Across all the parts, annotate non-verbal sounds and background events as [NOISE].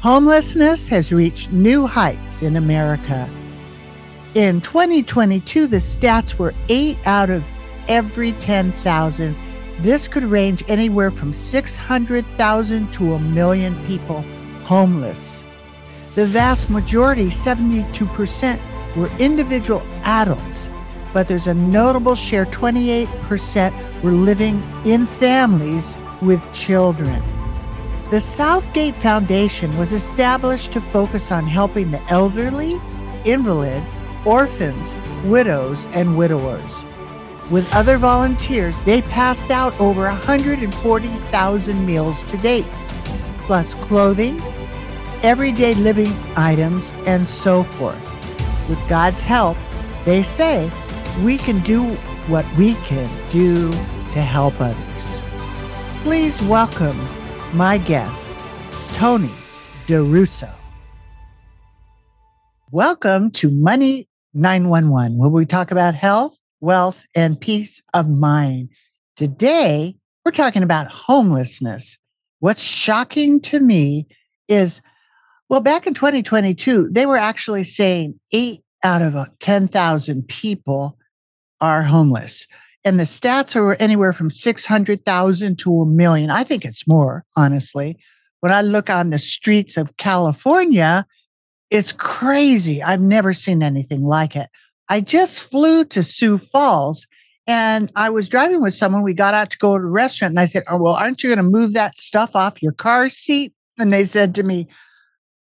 Homelessness has reached new heights in America. In 2022, the stats were 8 out of every 10,000. This could range anywhere from 600,000 to a million people homeless. The vast majority, 72%, were individual adults, but there's a notable share 28% were living in families with children. The Southgate Foundation was established to focus on helping the elderly, invalid, orphans, widows, and widowers. With other volunteers, they passed out over 140,000 meals to date, plus clothing, everyday living items, and so forth. With God's help, they say, we can do what we can do to help others. Please welcome my guest, Tony D'Urso. Welcome to Money 911, where we talk about health, wealth, and peace of mind. Today, we're talking about homelessness. What's shocking to me is, well, back in 2022, they were actually saying eight out of 10,000 people are homeless and the stats are anywhere from 600,000 to a million. I think it's more, honestly. When I look on the streets of California, it's crazy. I've never seen anything like it. I just flew to Sioux Falls and I was driving with someone. We got out to go to a restaurant and I said, Oh, well, aren't you going to move that stuff off your car seat? And they said to me,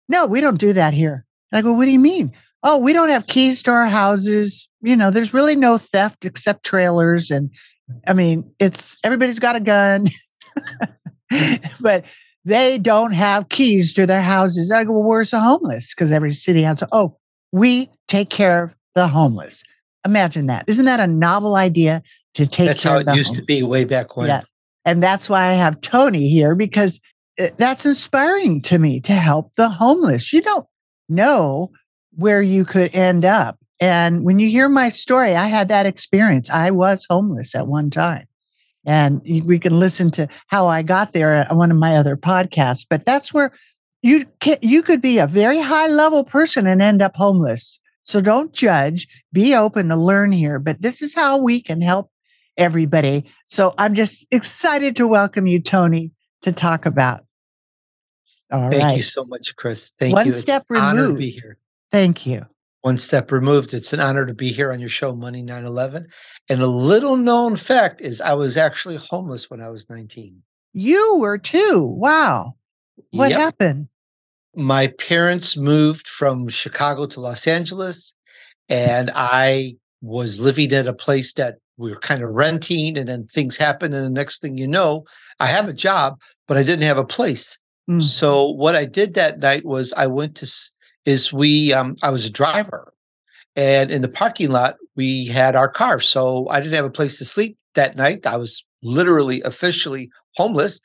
No, we don't do that here. And I go, What do you mean? Oh, we don't have keys to our houses you know, there's really no theft except trailers. And I mean, it's everybody's got a gun, [LAUGHS] but they don't have keys to their houses. I go, well, where's the homeless? Because every city has, oh, we take care of the homeless. Imagine that. Isn't that a novel idea to take That's how it used homeless? to be way back when. Yeah. And that's why I have Tony here because eh, that's inspiring to me to help the homeless. You don't know where you could end up and when you hear my story, I had that experience. I was homeless at one time. And we can listen to how I got there at one of my other podcasts. But that's where you can, you could be a very high level person and end up homeless. So don't judge. Be open to learn here. But this is how we can help everybody. So I'm just excited to welcome you, Tony, to talk about. All Thank right. you so much, Kris. Thank one you. One step removed. be here. Thank you one step removed. It's an honor to be here on your show, Money 911. And a little known fact is I was actually homeless when I was 19. You were too. Wow. What yep. happened? My parents moved from Chicago to Los Angeles, and I was living at a place that we were kind of renting, and then things happened. And the next thing you know, I have a job, but I didn't have a place. Mm. So, what I did that night was I went to is we um, I was a driver, and in the parking lot we had our car, so I didn't have a place to sleep that night. I was literally officially homeless.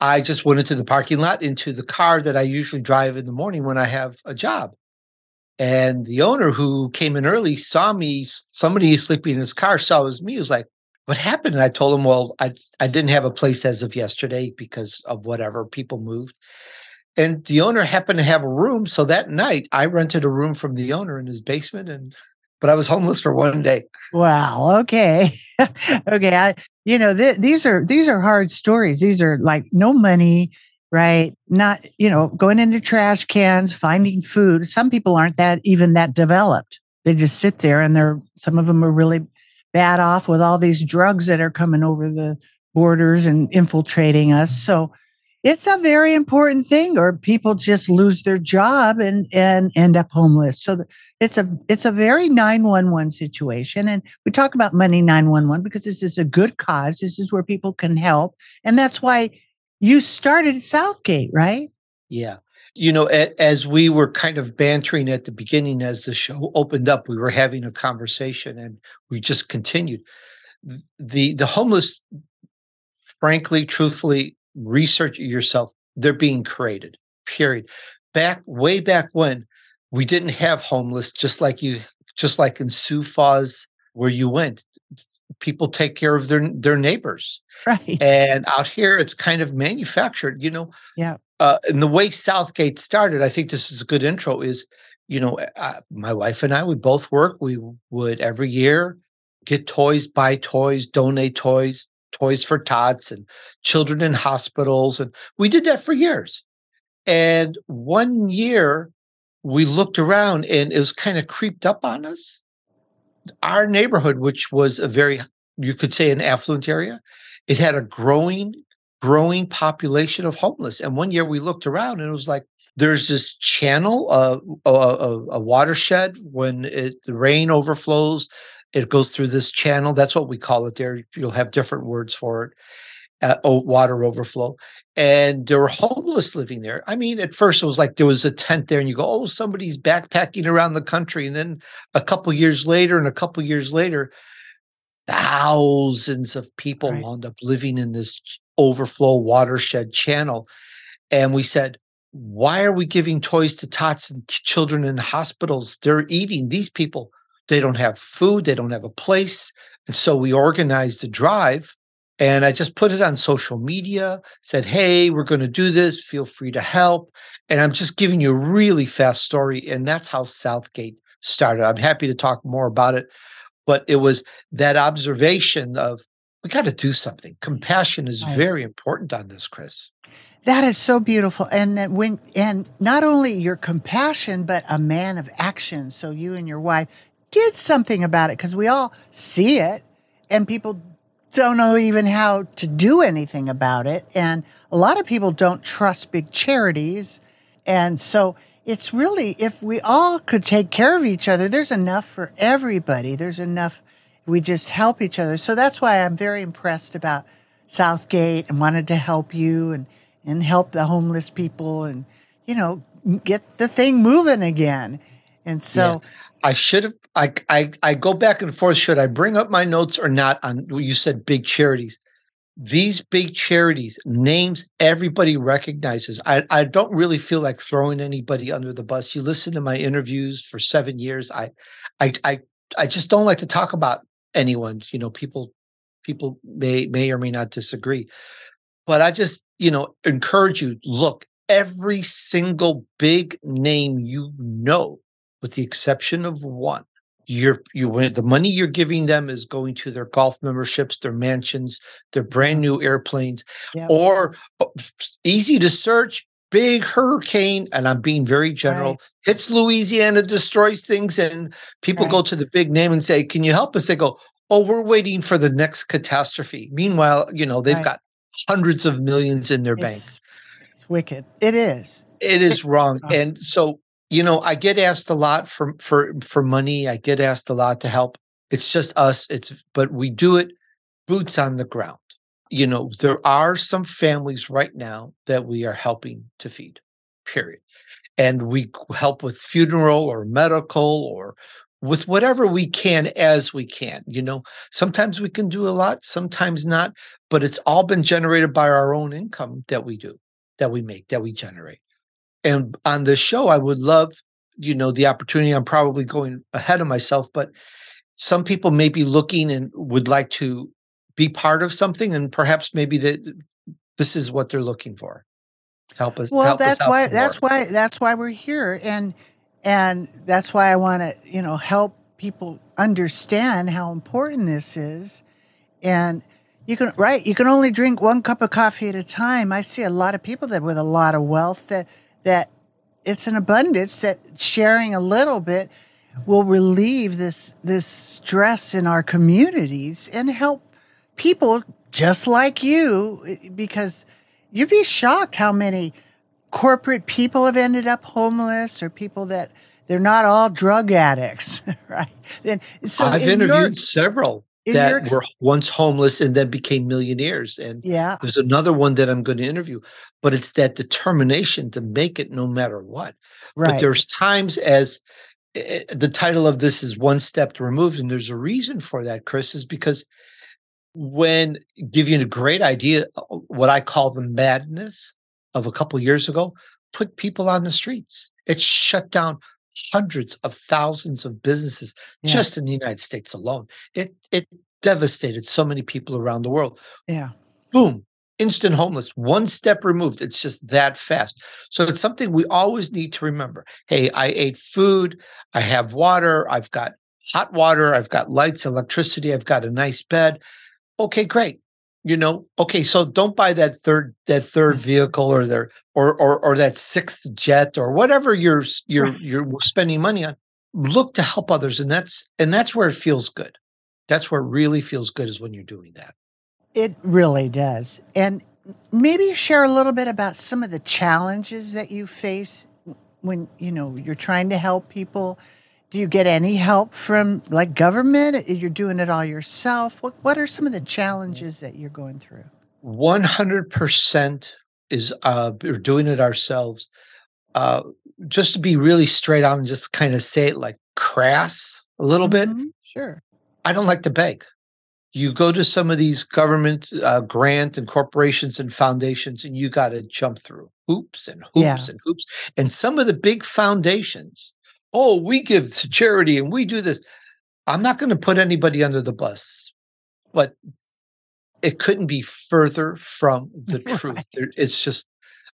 I just went into the parking lot into the car that I usually drive in the morning when I have a job. And the owner who came in early saw me, somebody sleeping in his car, saw it was me. He was like, What happened? And I told him, Well, I, I didn't have a place as of yesterday because of whatever people moved and the owner happened to have a room so that night i rented a room from the owner in his basement and but i was homeless for one day. Wow okay. [LAUGHS] Okay I, you know th- these are these are hard stories. These are like no money right? Not you know going into trash cans finding food. Some people aren't that even that developed. They just sit there and they're some of them are really bad off with all these drugs that are coming over the borders and infiltrating us. So it's a very important thing or people just lose their job and and end up homeless. So it's a it's a very 911 situation. And we talk about money 911 because this is a good cause. This is where people can help. And that's why you started southgate right? Yeah. You know as we were kind of bantering at the beginning as the show opened up we were having a conversation and we just continued. The the homeless frankly truthfully research yourself. They're being created, period. Back way back when we didn't have homeless, just like you, just like in Sioux Falls where you went. people take care of their their neighbors. Right. And out here, it's kind of manufactured. You know. Yeah. Uh, and the way Southgate started, I think this is a good intro. Is you know, uh, my wife and I, we both work. We would every year get toys, buy toys, donate toys, toys for tots and children in hospitals. And we did that for years. And one year we looked around and it was kind of creeped up on us. Our neighborhood, which was a very, you could say, an affluent area, it had a growing, growing population of homeless. And one year we looked around and it was like, there's this channel, uh, a, a, a watershed when it, the rain overflows it goes through this channel. That's what we call it there. You'll have different words for it. Uh, water overflow. And there were homeless living there. I mean, at first it was like there was a tent there, and you go, oh, somebody's backpacking around the country. And then a couple years later, and a couple years later, thousands of people right. wound up living in this overflow watershed channel. And we said, why are we giving toys to tots and children in hospitals? They're eating these people they don't have food, they don't have a place. And so we organized a drive and I just put it on social media, said, Hey, we're going to do this. Feel free to help. And I'm just giving you a really fast story. And that's how Southgate started. I'm happy to talk more about it. But it was that observation of we got to do something. Compassion is very important on this, Kris. That is so beautiful. And that when and not only your compassion, but a man of action. So you and your wife, did something about it because we all see it and people don't know even how to do anything about it. And a lot of people don't trust big charities. And so it's really, if we all could take care of each other, there's enough for everybody. There's enough, we just help each other. So that's why I'm very impressed about Southgate and wanted to help you and, and help the homeless people and, you know, get the thing moving again. And so yeah. I should have. I, I I go back and forth. Should I bring up my notes or not? On you said big charities. These big charities names everybody recognizes. I I don't really feel like throwing anybody under the bus. You listen to my interviews for seven years. I I I I just don't like to talk about anyone. You know, people people may may or may not disagree, but I just you know encourage you. Look, every single big name you know with the exception of one. You're you the money you're giving them is going to their golf memberships, their mansions, their brand new airplanes, or uh, easy to search. Big hurricane, and I'm being very general, right. hits Louisiana, destroys things, and people right. go to the big name and say, Can you help us? They go, Oh, we're waiting for the next catastrophe. Meanwhile, you know, they've right. got hundreds of millions in their it's, bank. It's wicked. It is. It is wrong. And so you know, I get asked a lot for for for money. I get asked a lot to help. It's just us. It's but we do it boots on the ground. You know, there are some families right now that we are helping to feed. Period. And we help with funeral or medical or with whatever we can as we can. You know, sometimes we can do a lot, sometimes not, but it's all been generated by our own income that we do, that we make, that we generate. And on this show, I would love, you know, the opportunity. I'm probably going ahead of myself, but some people may be looking and would like to be part of something, and perhaps maybe that this is what they're looking for. Help us. Well, help that's us why. That's why. That's why we're here, and and that's why I want to, you know, help people understand how important this is, and you can right. You can only drink one cup of coffee at a time. I see a lot of people that with a lot of wealth that that it's an abundance that sharing a little bit will relieve this this stress in our communities and help people just like you because you'd be shocked how many corporate people have ended up homeless or people that they're not all drug addicts [LAUGHS] right? And so i've in interviewed your, several that were once homeless and then became millionaires. And yeah, there's another one that I'm going to interview, but it's that determination to make it no matter what. Right. But there's times as uh, the title of this is one step removed, and there's a reason for that, Kris, is because when give you a great idea, uh, what I call the madness of a couple years ago, put people on the streets. It shut down hundreds of thousands of businesses yeah. just in the United States alone. It it devastated so many people around the world. Yeah. Boom, instant homeless, one step removed. It's just that fast. So it's something we always need to remember. Hey, I ate food, I have water, I've got hot water, I've got lights, electricity, I've got a nice bed. Okay, great. You know, okay, so don't buy that third that third mm-hmm. vehicle or their or or or that sixth jet or whatever you're you're you're spending money on. Look to help others, and that's and that's where it feels good. That's where it really feels good is when you're doing that. It really does. And maybe share a little bit about some of the challenges that you face when, you know, you're trying to help people. Do you get any help from like government? You're doing it all yourself. What what are some of the challenges that you're going through? 100% is uh we're doing it ourselves. Uh just to be really straight on and just kind of say it like crass a little mm-hmm. bit. Sure. I don't like to beg you go to some of these government uh, grant and corporations and foundations and you got to jump through hoops and hoops yeah. and hoops and some of the big foundations oh we give to charity and we do this. I'm not going to put anybody under the bus but it couldn't be further from the [LAUGHS] truth. It's just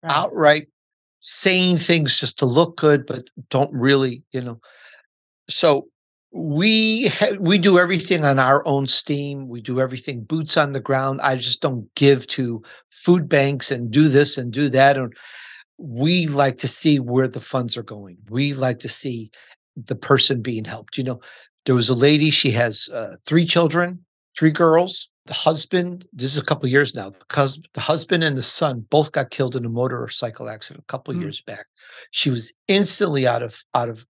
right. outright saying things just to look good but don't really you know. So we ha- we do everything on our own steam. We do everything boots on the ground. I just don't give to food banks and do this and do that and we like to see where the funds are going we like to see the person being helped you know there was a lady she has uh, three children three girls the husband this is a couple years now because the husband and the son both got killed in a motorcycle accident a couple mm. years back she was instantly out of out of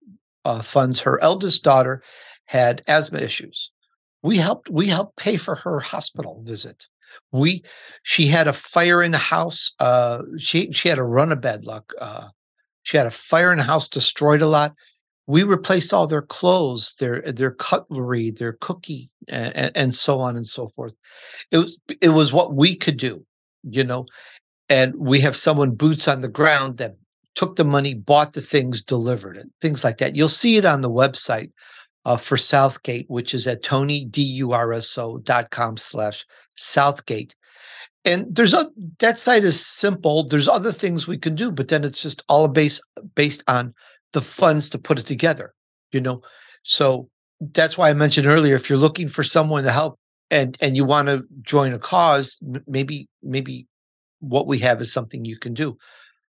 uh, funds. Her eldest daughter had asthma issues. We helped. We helped pay for her hospital visit. We she had a fire in the house. Uh, she she had a run of bad luck. Uh, she had a fire in the house, destroyed a lot. We replaced all their clothes, their their cutlery, their cookie, and, and so on and so forth. It was it was what we could do, you know. And we have someone boots on the ground that took the money, bought the things, delivered it, things like that. You'll see it on the website uh, for Southgate, which is at tonydurso.com slash Southgate. And there's a that site is simple. There's other things we can do, but then it's just all based based on the funds to put it together, you know. So that's why I mentioned earlier, if you're looking for someone to help and and you want to join a cause, maybe maybe what we have is something you can do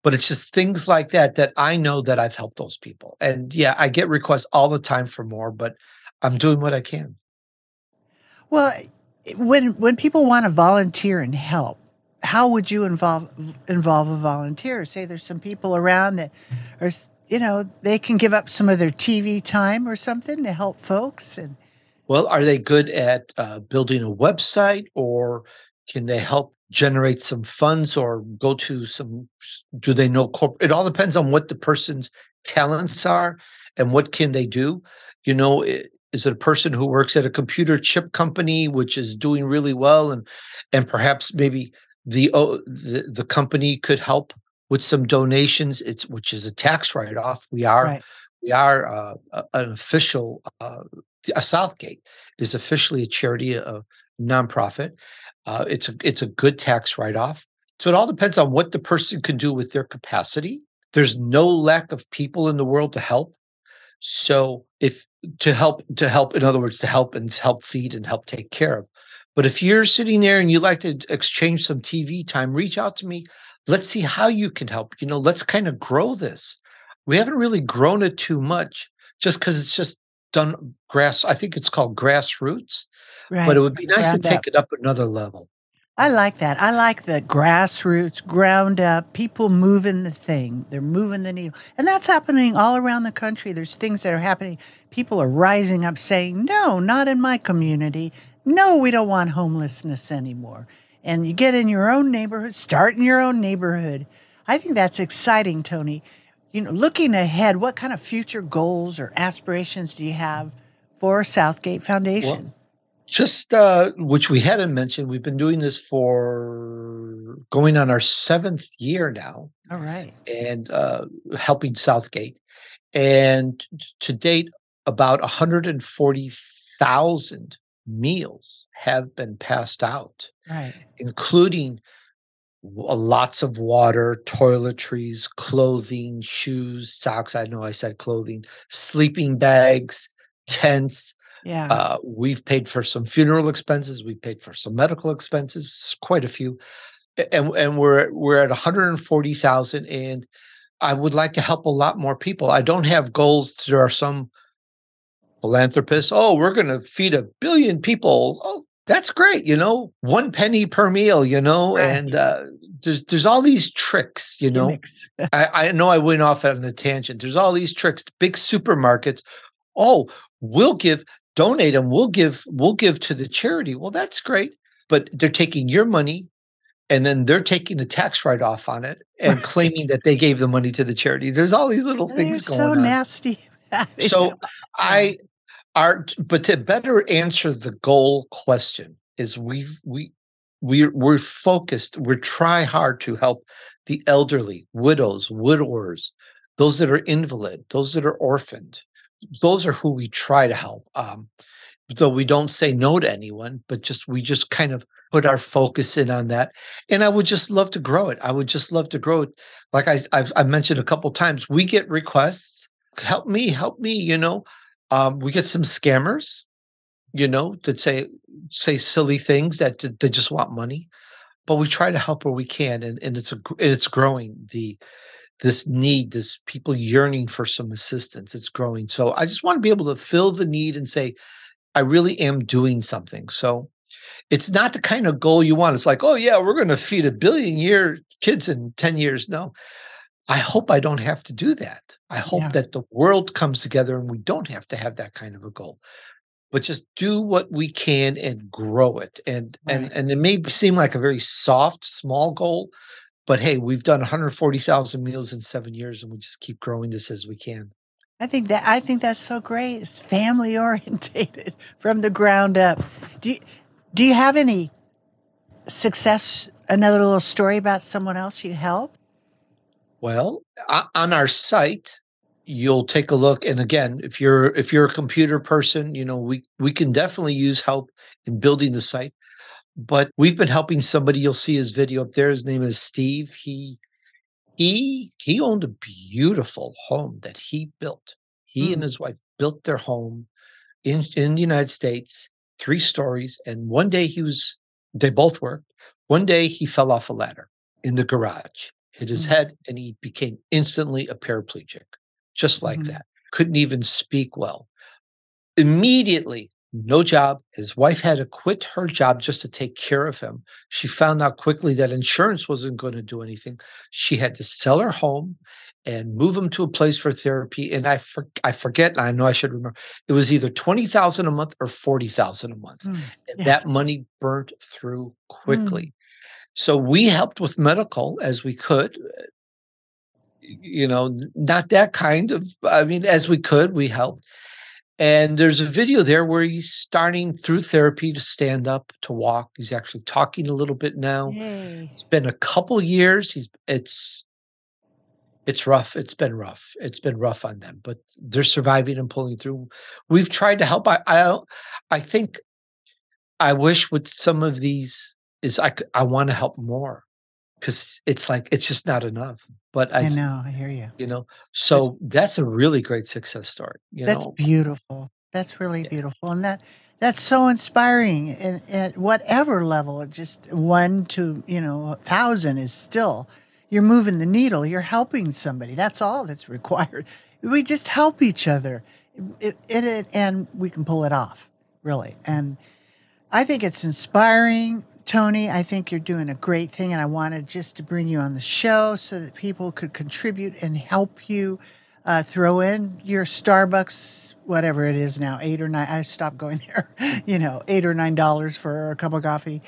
but it's just things like that that I know that I've helped those people. And yeah, I get requests all the time for more, but I'm doing what I can. Well, when when people want to volunteer and help, how would you involve involve a volunteer? Say there's some people around that are you know they can give up some of their TV time or something to help folks and. Well, are they good at uh, building a website, or can they help generate some funds or go to some do they know corp it all depends on what the person's talents are and what can they do. You know is it a person who works at a computer chip company which is doing really well and and perhaps maybe the oh, the, the company could help with some donations? It's which is a tax write-off. We are right. we are uh, an official uh, a southgate is officially a charity a nonprofit uh, it's a it's a good tax write off. So it all depends on what the person can do with their capacity. There's no lack of people in the world to help. So if to help to help in other words to help and help feed and help take care of. But if you're sitting there and you'd like to exchange some TV time, reach out to me. Let's see how you can help. You know, let's kind of grow this. We haven't really grown it too much just because it's just done grass. I think it's called grassroots. Right. But it would be nice ground to take up. it up another level. I like that. I like the grassroots, ground up, people moving the thing. They're moving the needle. And that's happening all around the country. There's things that are happening. People are rising up saying, no, not in my community. No, we don't want homelessness anymore. And you get in your own neighborhood, start in your own neighborhood. I think that's exciting, Tony. You know, looking ahead, what kind of future goals or aspirations do you have for Southgate Foundation? Well, just uh, which we hadn't mentioned, we've been doing this for going on our seventh year now. All right. And uh, helping Southgate. And to date, about 140,000 meals have been passed out, Right. including lots of water, toiletries, clothing, shoes, socks. I know I said clothing, sleeping bags, tents. Yeah. Uh, we've paid for some funeral expenses. We've paid for some medical expenses, quite a few, and and we're we're at one hundred and forty thousand. And I would like to help a lot more people. I don't have goals. There are some philanthropists. Oh, we're going to feed a billion people. Oh, that's great. You know, one penny per meal. You know, Right. and uh, there's there's all these tricks. You know, [LAUGHS] I, I know I went off on a tangent. There's all these tricks. Big supermarkets. Oh, we'll give, donate them. We'll give, we'll give to the charity. Well, that's great, but they're taking your money, and then they're taking a tax write off on it and claiming that they gave the money to the charity. There's all these little They're things so going on. [LAUGHS] So nasty. So. I are, but to better answer the goal question is we've we we we're focused. We're try hard to help the elderly, widows, widowers, those that are invalid, those that are orphaned. Those are who we try to help. Um, so we don't say no to anyone, but just we just kind of put our focus in on that. And I would just love to grow it. I would just love to grow it. Like I, I've, I've mentioned a couple times, we get requests help me, help me, you know. Um, we get some scammers, you know, that say say silly things that they just want money. But we try to help where we can, and, and it's a it's growing. The this need, this people yearning for some assistance, it's growing. So I just want to be able to fill the need and say, I really am doing something. So it's not the kind of goal you want. It's like, oh yeah, we're going to feed a billion year kids in 10 years. No. I hope I don't have to do that. I hope Yeah. that the world comes together and we don't have to have that kind of a goal. But just do what we can and grow it. And and Right. and it may seem like a very soft, small goal, but hey, we've done 140,000 meals in 7 years and we just keep growing this as we can. I think that I think that's so great. It's family [LAUGHS] orientated from the ground up. Do you, do you have any success? Another little story about someone else you help? Well, on our site, you'll take a look. And again, if you're if you're a computer person, you know we we can definitely use help in building the site. But we've been helping somebody. You'll see his video up there. His name is Steve. He he he owned a beautiful home that he built. He and Mm. his wife built their home in in the United States, three stories. And one day he was they both worked. One day he fell off a ladder in the garage, hit his Mm. head, and he became instantly a paraplegic, just like Mhm. that. Couldn't even speak well. Immediately, no job. His wife had to quit her job just to take care of him. She found out quickly that insurance wasn't going to do anything. She had to sell her home and move him to a place for therapy. And I for, I forget. I know I should remember. It was either twenty thousand a month or forty thousand a month Mm, and that money burnt through quickly. So we helped with medical as we could. uh, You know, not that kind of, I mean, as we could, we helped. And there's a video there where he's starting through therapy to stand up, to walk. He's actually talking a little bit now. Yay. It's been a couple years. He's it's it's rough. It's been rough. It's been rough on them, but they're surviving and pulling through. We've tried to help. I I, I think I wish with some of these is I I want to help more because it's like it's just not enough. But I, I know. I hear you. you know, so that's a really great success story. You That's know, beautiful. That's really Yeah. beautiful, and that that's so inspiring. And at whatever level, just one to you know a thousand is still you're moving the needle. You're helping somebody. That's all that's [LAUGHS] required. We just help each other, it, it, it, and we can pull it off. Really, and I think it's inspiring. Tony, I think you're doing a great thing, and I wanted just to bring you on the show so that people could contribute and help you uh, throw in your Starbucks, whatever it is now, eight or nine. I stopped going [LAUGHS] there, you know, eight or nine dollars for a cup of coffee,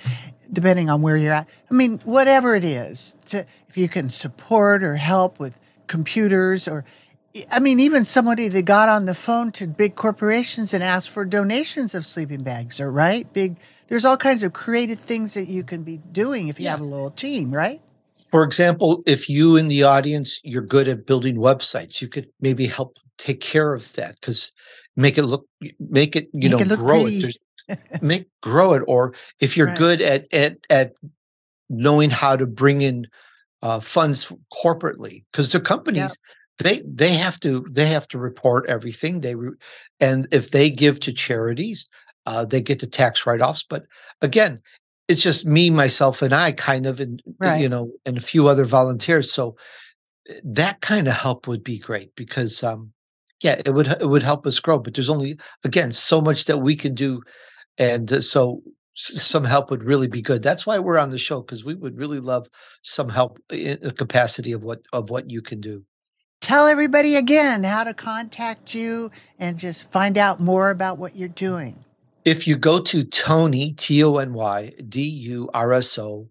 depending on where you're at. I mean, whatever it is, to, if you can support or help with computers or I mean, even somebody that got on the phone to big corporations and asked for donations of sleeping bags, or right? Big, there's all kinds of creative things that you can be doing if you Yeah. have a little team, right? for example, if you in the audience you're good at building websites, you could maybe help take care of that because make it look make it you Make know it grow pretty. it. There's make grow it. Or if you're Right. good at at at knowing how to bring in uh, funds corporately, because the companies they they have to they have to report everything they re- and if they give to charities, uh, they get the tax write offs. But again, it's just me, myself, and I kind of, and you know, and a few other volunteers. So uh, that kind of help would be great because um yeah it would it would help us grow but there's only again so much that we can do and uh, so some help would really be good that's why we're on the show because we would really love some help in the capacity of what of what you can do Tell everybody again how to contact you and just find out more about what you're doing. if you go to tony t-o-n-y d-u-r-s-o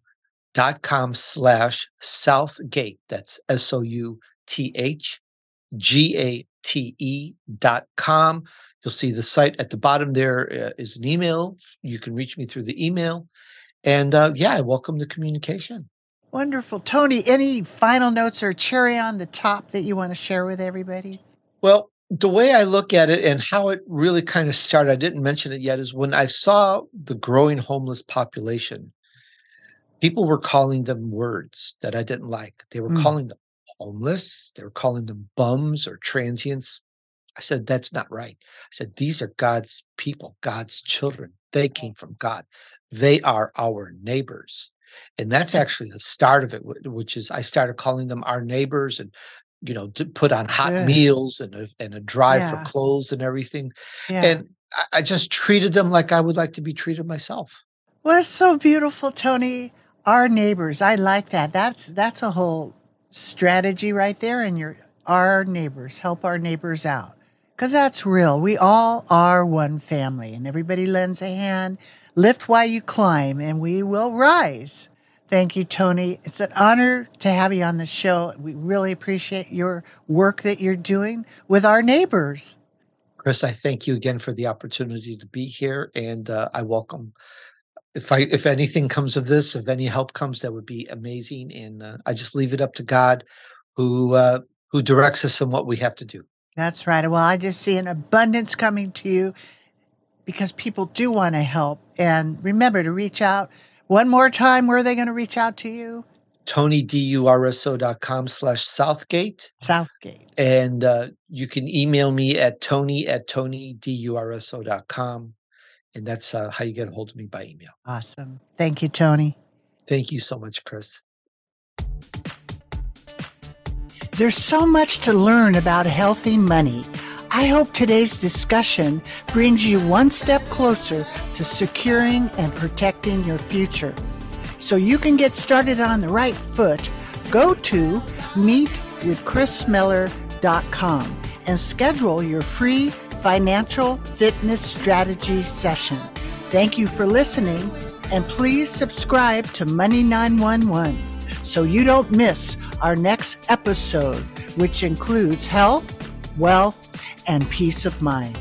dot com slash southgate that's s-o-u-t-h G-A-T-E dot com. You'll see the site at the bottom There uh, is an email. You can reach me through the email. And uh, yeah, I welcome the communication. Wonderful. Tony, any final notes or cherry on the top that you want to share with everybody? Well, the way I look at it and how it really kind of started, I didn't mention it yet, is when I saw the growing homeless population, people were calling them words that I didn't like. They were Mm. calling them homeless, they were calling them bums or transients. I said, that's not right. I said, these are God's people, God's children. They came from God. They are our neighbors. And that's actually the start of it, which is I started calling them our neighbors and, you know, to put on hot Good. meals and a, and a drive Yeah. for clothes and everything. Yeah. And I, I just treated them like I would like to be treated myself. well, it's so beautiful, Tony. Our neighbors. I like that. That's that's a whole strategy right there. And your our neighbors help our neighbors out because that's real. We all are one family, and everybody lends a hand. Lift while you climb, and we will rise. Thank you, Tony. It's an honor to have you on the show. We really appreciate your work that you're doing with our neighbors. Kris, I thank you again for the opportunity to be here, and uh, I welcome. If I if anything comes of this, if any help comes, that would be amazing. And uh, I just leave it up to God, who uh, who directs us in what we have to do. That's right. Well, I just see an abundance coming to you because people do want to help. And remember to reach out one more time. Where are they going to reach out to you? TonyDurso.com slash Southgate. Southgate. And uh, you can email me at Tony at TonyDurso.com. And that's uh, how you get a hold of me by email. Awesome. Thank you, Tony. Thank you so much, Kris. There's so much to learn about healthy money. I hope today's discussion brings you one step closer to securing and protecting your future. So you can get started on the right foot, go to meetwithkrismiller.com and schedule your free financial fitness strategy session. Thank you for listening and please subscribe to Money 911 so you don't miss our next episode, which includes health, wealth, and peace of mind.